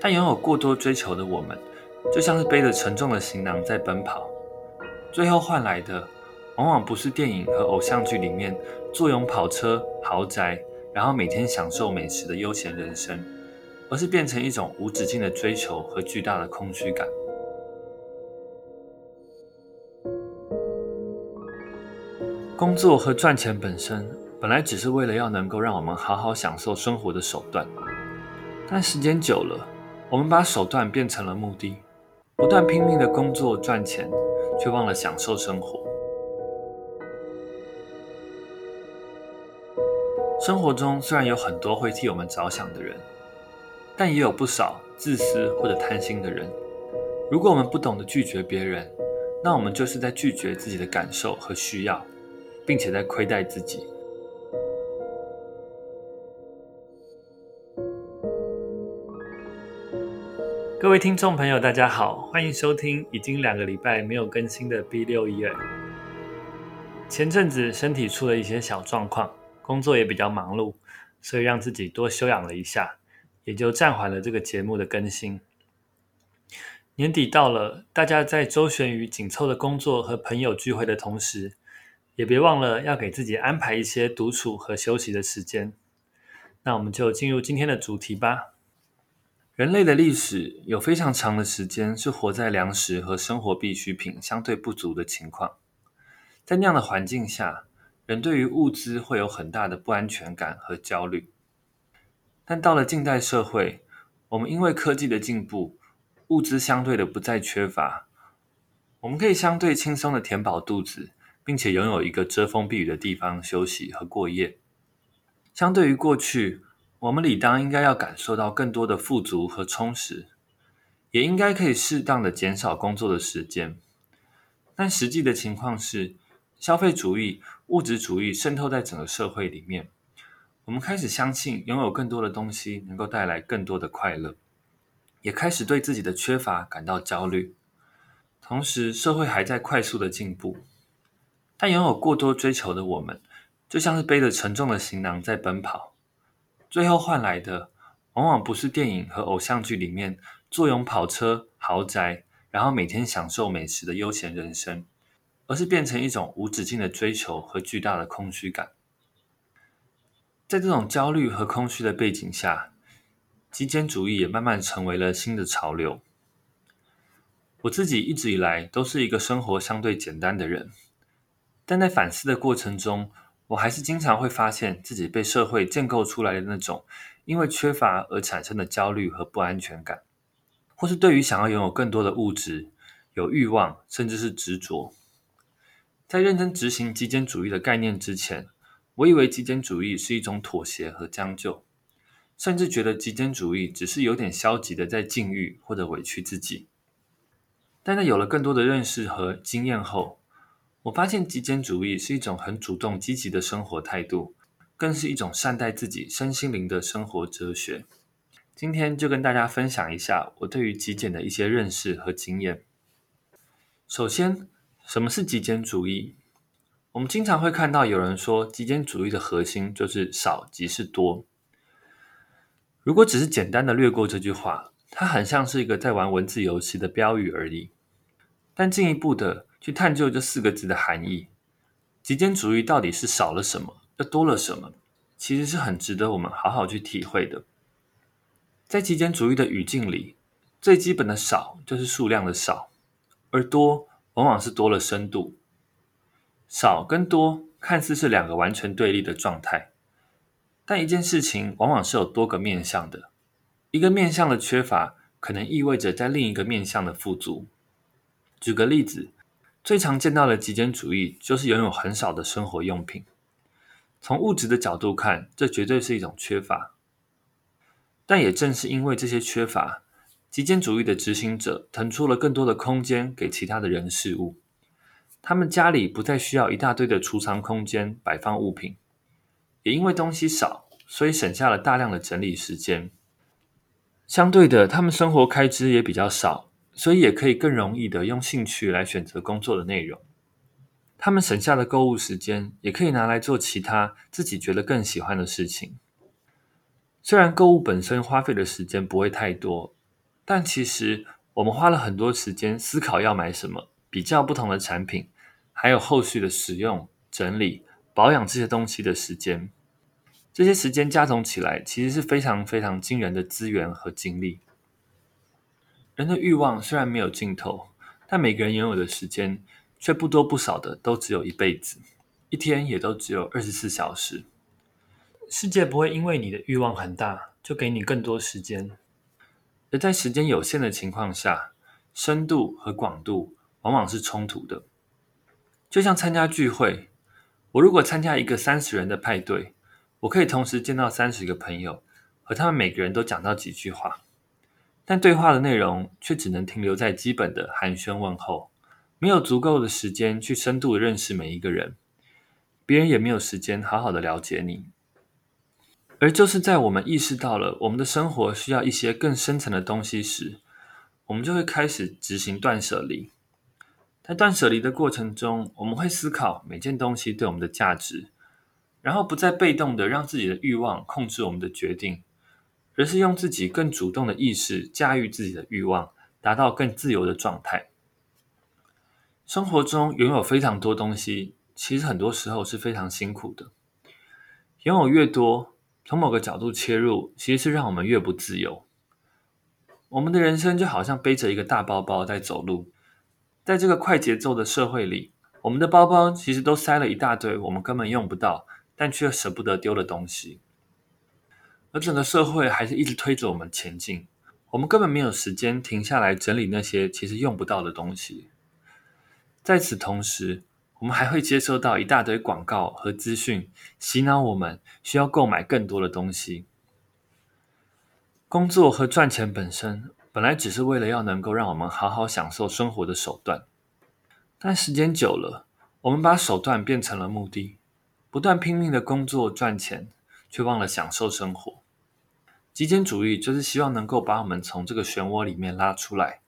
但拥有过多追求的我们，就像是背着沉重的行囊在奔跑，最后换来的，往往不是电影和偶像剧里面坐拥跑车、豪宅，然后每天享受美食的悠闲人生，而是变成一种无止境的追求和巨大的空虚感。工作和赚钱本身，本来只是为了要能够让我们好好享受生活的手段，但时间久了，我们把手段变成了目的，不断拼命的工作赚钱，却忘了享受生活。生活中虽然有很多会替我们着想的人，但也有不少自私或者贪心的人。如果我们不懂得拒绝别人，那我们就是在拒绝自己的感受和需要，并且在亏待自己。各位听众朋友，大家好，欢迎收听已经两个礼拜没有更新的 B 六一二。前阵子身体出了一些小状况，工作也比较忙碌，所以让自己多休养了一下，也就暂缓了这个节目的更新。年底到了，大家在周旋于紧凑的工作和朋友聚会的同时，也别忘了要给自己安排一些独处和休息的时间。那我们就进入今天的主题吧。人类的历史有非常长的时间是活在粮食和生活必需品相对不足的情况，在那样的环境下，人对于物资会有很大的不安全感和焦虑。但到了近代社会，我们因为科技的进步，物资相对的不再缺乏，我们可以相对轻松的填饱肚子，并且拥有一个遮风避雨的地方休息和过夜。相对于过去，我们理当应该要感受到更多的富足和充实，也应该可以适当的减少工作的时间。但实际的情况是，消费主义、物质主义渗透在整个社会里面，我们开始相信拥有更多的东西能够带来更多的快乐，也开始对自己的缺乏感到焦虑。同时，社会还在快速的进步，但拥有过多追求的我们，就像是背着沉重的行囊在奔跑。最后换来的，往往不是电影和偶像剧里面坐拥跑车、豪宅，然后每天享受美食的悠闲人生，而是变成一种无止境的追求和巨大的空虚感。在这种焦虑和空虚的背景下，极简主义也慢慢成为了新的潮流。我自己一直以来都是一个生活相对简单的人，但在反思的过程中，我还是经常会发现自己被社会建构出来的那种因为缺乏而产生的焦虑和不安全感，或是对于想要拥有更多的物质有欲望，甚至是执着。在认真执行极简主义的概念之前，我以为极简主义是一种妥协和将就，甚至觉得极简主义只是有点消极的在禁欲或者委屈自己。但在有了更多的认识和经验后，我发现极简主义是一种很主动积极的生活态度，更是一种善待自己身心灵的生活哲学。今天就跟大家分享一下我对于极简的一些认识和经验。首先，什么是极简主义？我们经常会看到有人说，极简主义的核心就是少即是多。如果只是简单的略过这句话，它很像是一个在玩文字游戏的标语而已。但进一步的，去探究这四个字的含义，极简主义到底是少了什么，又多了什么？其实是很值得我们好好去体会的。在极简主义的语境里，最基本的少就是数量的少，而多往往是多了深度。少跟多看似是两个完全对立的状态，但一件事情往往是有多个面向的，一个面向的缺乏，可能意味着在另一个面向的富足。举个例子。最常见到的极简主义就是拥有很少的生活用品。从物质的角度看，这绝对是一种缺乏。但也正是因为这些缺乏，极简主义的执行者腾出了更多的空间给其他的人事物。他们家里不再需要一大堆的储藏空间摆放物品，也因为东西少，所以省下了大量的整理时间。相对的，他们生活开支也比较少。所以也可以更容易的用兴趣来选择工作的内容。他们省下的购物时间，也可以拿来做其他自己觉得更喜欢的事情。虽然购物本身花费的时间不会太多，但其实我们花了很多时间思考要买什么，比较不同的产品，还有后续的使用、整理、保养这些东西的时间。这些时间加总起来，其实是非常非常惊人的资源和精力。人的欲望虽然没有尽头，但每个人拥有的时间却不多不少的，都只有一辈子，一天也都只有二十四小时。世界不会因为你的欲望很大，就给你更多时间。而在时间有限的情况下，深度和广度往往是冲突的。就像参加聚会，我如果参加一个三十人的派对，我可以同时见到三十个朋友，和他们每个人都讲到几句话，但对话的内容却只能停留在基本的寒暄问候，没有足够的时间去深度的认识每一个人，别人也没有时间好好的了解你。而就是在我们意识到了我们的生活需要一些更深层的东西时，我们就会开始执行断舍离。在断舍离的过程中，我们会思考每件东西对我们的价值。然后不再被动的让自己的欲望控制我们的决定，而是用自己更主动的意识驾驭自己的欲望，达到更自由的状态。生活中拥有非常多东西，其实很多时候是非常辛苦的。拥有越多，从某个角度切入，其实是让我们越不自由。我们的人生就好像背着一个大包包在走路，在这个快节奏的社会里，我们的包包其实都塞了一大堆我们根本用不到。但却舍不得丢的东西，而整个社会还是一直推着我们前进，我们根本没有时间停下来整理那些其实用不到的东西。在此同时，我们还会接收到一大堆广告和资讯，洗脑我们需要购买更多的东西。工作和赚钱本身本来只是为了要能够让我们好好享受生活的手段，但时间久了，我们把手段变成了目的。不断拼命的工作赚钱，却忘了享受生活。极简主义就是希望能够把我们从这个漩涡里面拉出来，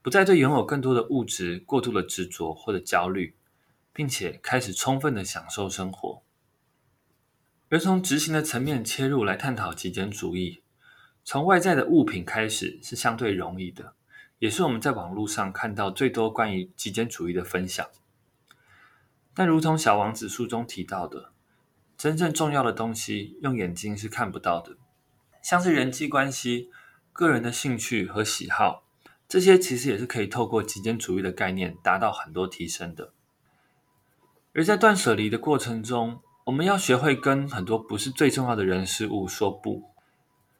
不再对拥有更多的物质过度的执着或者焦虑，并且开始充分的享受生活。而从执行的层面切入来探讨极简主义，从外在的物品开始是相对容易的，也是我们在网络上看到最多关于极简主义的分享。但如同《小王子》书中提到的，真正重要的东西用眼睛是看不到的，像是人际关系、个人的兴趣和喜好，这些其实也是可以透过极简主义的概念达到很多提升的。而在断舍离的过程中，我们要学会跟很多不是最重要的人事物说不，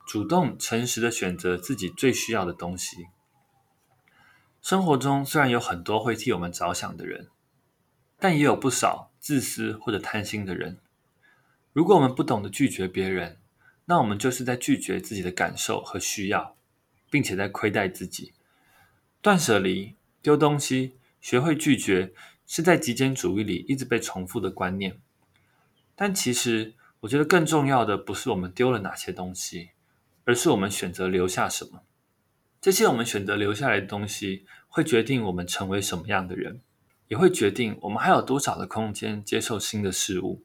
主动诚实的选择自己最需要的东西。生活中虽然有很多会替我们着想的人。但也有不少自私或者贪心的人。如果我们不懂得拒绝别人，那我们就是在拒绝自己的感受和需要，并且在亏待自己。断舍离、丢东西、学会拒绝，是在极简主义里一直被重复的观念。但其实，我觉得更重要的不是我们丢了哪些东西，而是我们选择留下什么。这些我们选择留下来的东西，会决定我们成为什么样的人。也会决定我们还有多少的空间接受新的事物。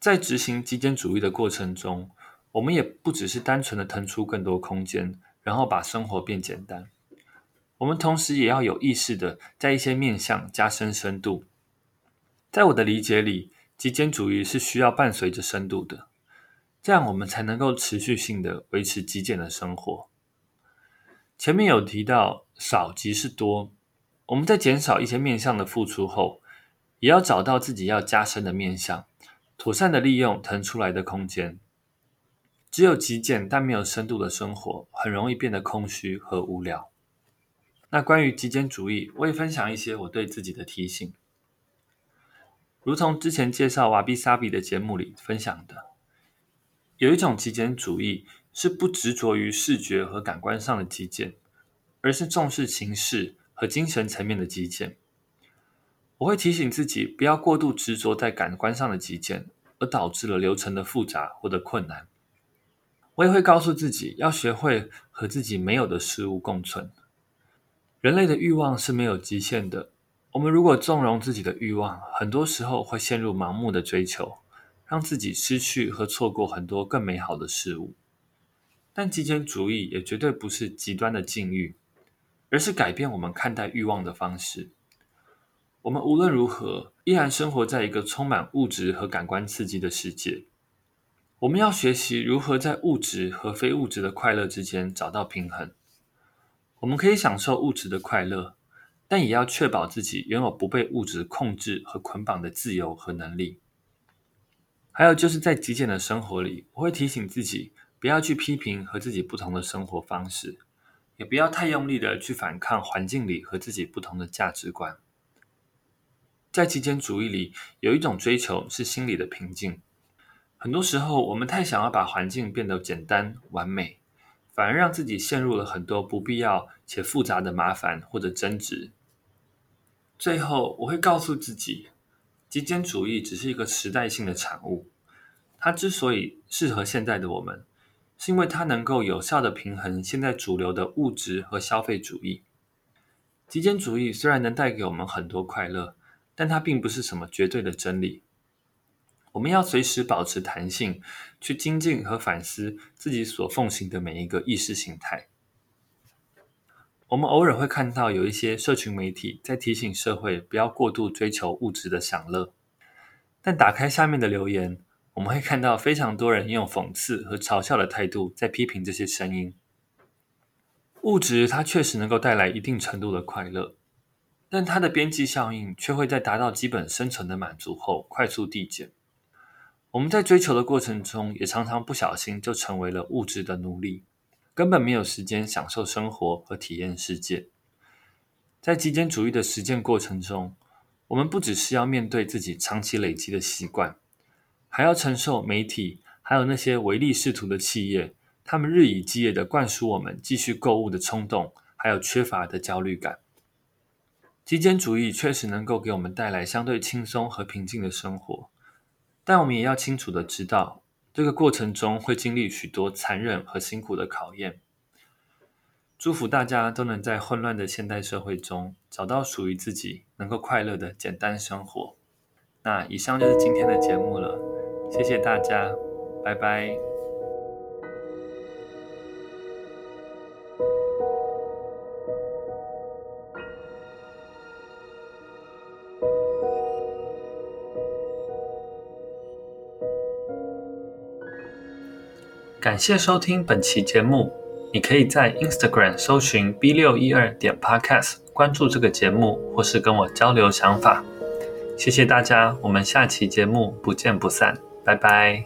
在执行极简主义的过程中，我们也不只是单纯的腾出更多空间，然后把生活变简单。我们同时也要有意识的在一些面向加深深度。在我的理解里，极简主义是需要伴随着深度的，这样我们才能够持续性的维持极简的生活。前面有提到，少即是多。我们在减少一些面向的付出后，也要找到自己要加深的面向，妥善的利用腾出来的空间。只有极简但没有深度的生活，很容易变得空虚和无聊。那关于极简主义，我也分享一些我对自己的提醒。如同之前介绍瓦比萨比的节目里分享的，有一种极简主义是不执着于视觉和感官上的极简，而是重视形式。和精神层面的极简，我会提醒自己不要过度执着在感官上的极简，而导致了流程的复杂或者困难。我也会告诉自己要学会和自己没有的事物共存。人类的欲望是没有极限的，我们如果纵容自己的欲望，很多时候会陷入盲目的追求，让自己失去和错过很多更美好的事物。但极简主义也绝对不是极端的禁欲，而是改变我们看待欲望的方式。我们无论如何，依然生活在一个充满物质和感官刺激的世界。我们要学习如何在物质和非物质的快乐之间找到平衡。我们可以享受物质的快乐，但也要确保自己拥有不被物质控制和捆绑的自由和能力。还有就是在极简的生活里，我会提醒自己，不要去批评和自己不同的生活方式，也不要太用力的去反抗环境里和自己不同的价值观。在极简主义里，有一种追求是心理的平静。很多时候，我们太想要把环境变得简单完美，反而让自己陷入了很多不必要且复杂的麻烦或者争执。最后，我会告诉自己，极简主义只是一个时代性的产物。它之所以适合现在的我们，是因为它能够有效地平衡现在主流的物质和消费主义。极简主义虽然能带给我们很多快乐，但它并不是什么绝对的真理。我们要随时保持弹性，去精进和反思自己所奉行的每一个意识形态。我们偶尔会看到有一些社群媒体在提醒社会不要过度追求物质的享乐，但打开下面的留言，我们会看到非常多人用讽刺和嘲笑的态度在批评这些声音。物质它确实能够带来一定程度的快乐，但它的边际效应却会在达到基本生存的满足后快速递减。我们在追求的过程中，也常常不小心就成为了物质的奴隶。根本没有时间享受生活和体验世界。在极简主义的实践过程中，我们不只是要面对自己长期累积的习惯，还要承受媒体还有那些唯利是图的企业，他们日以继夜地灌输我们继续购物的冲动，还有缺乏的焦虑感。极简主义确实能够给我们带来相对轻松和平静的生活，但我们也要清楚的知道，这个过程中会经历许多残忍和辛苦的考验。祝福大家都能在混乱的现代社会中找到属于自己能够快乐的简单生活。那以上就是今天的节目了，谢谢大家，拜拜。感谢收听本期节目。你可以在 Instagram 搜寻 B 六一二点 Podcast，关注这个节目，或是跟我交流想法。谢谢大家，我们下期节目不见不散，拜拜。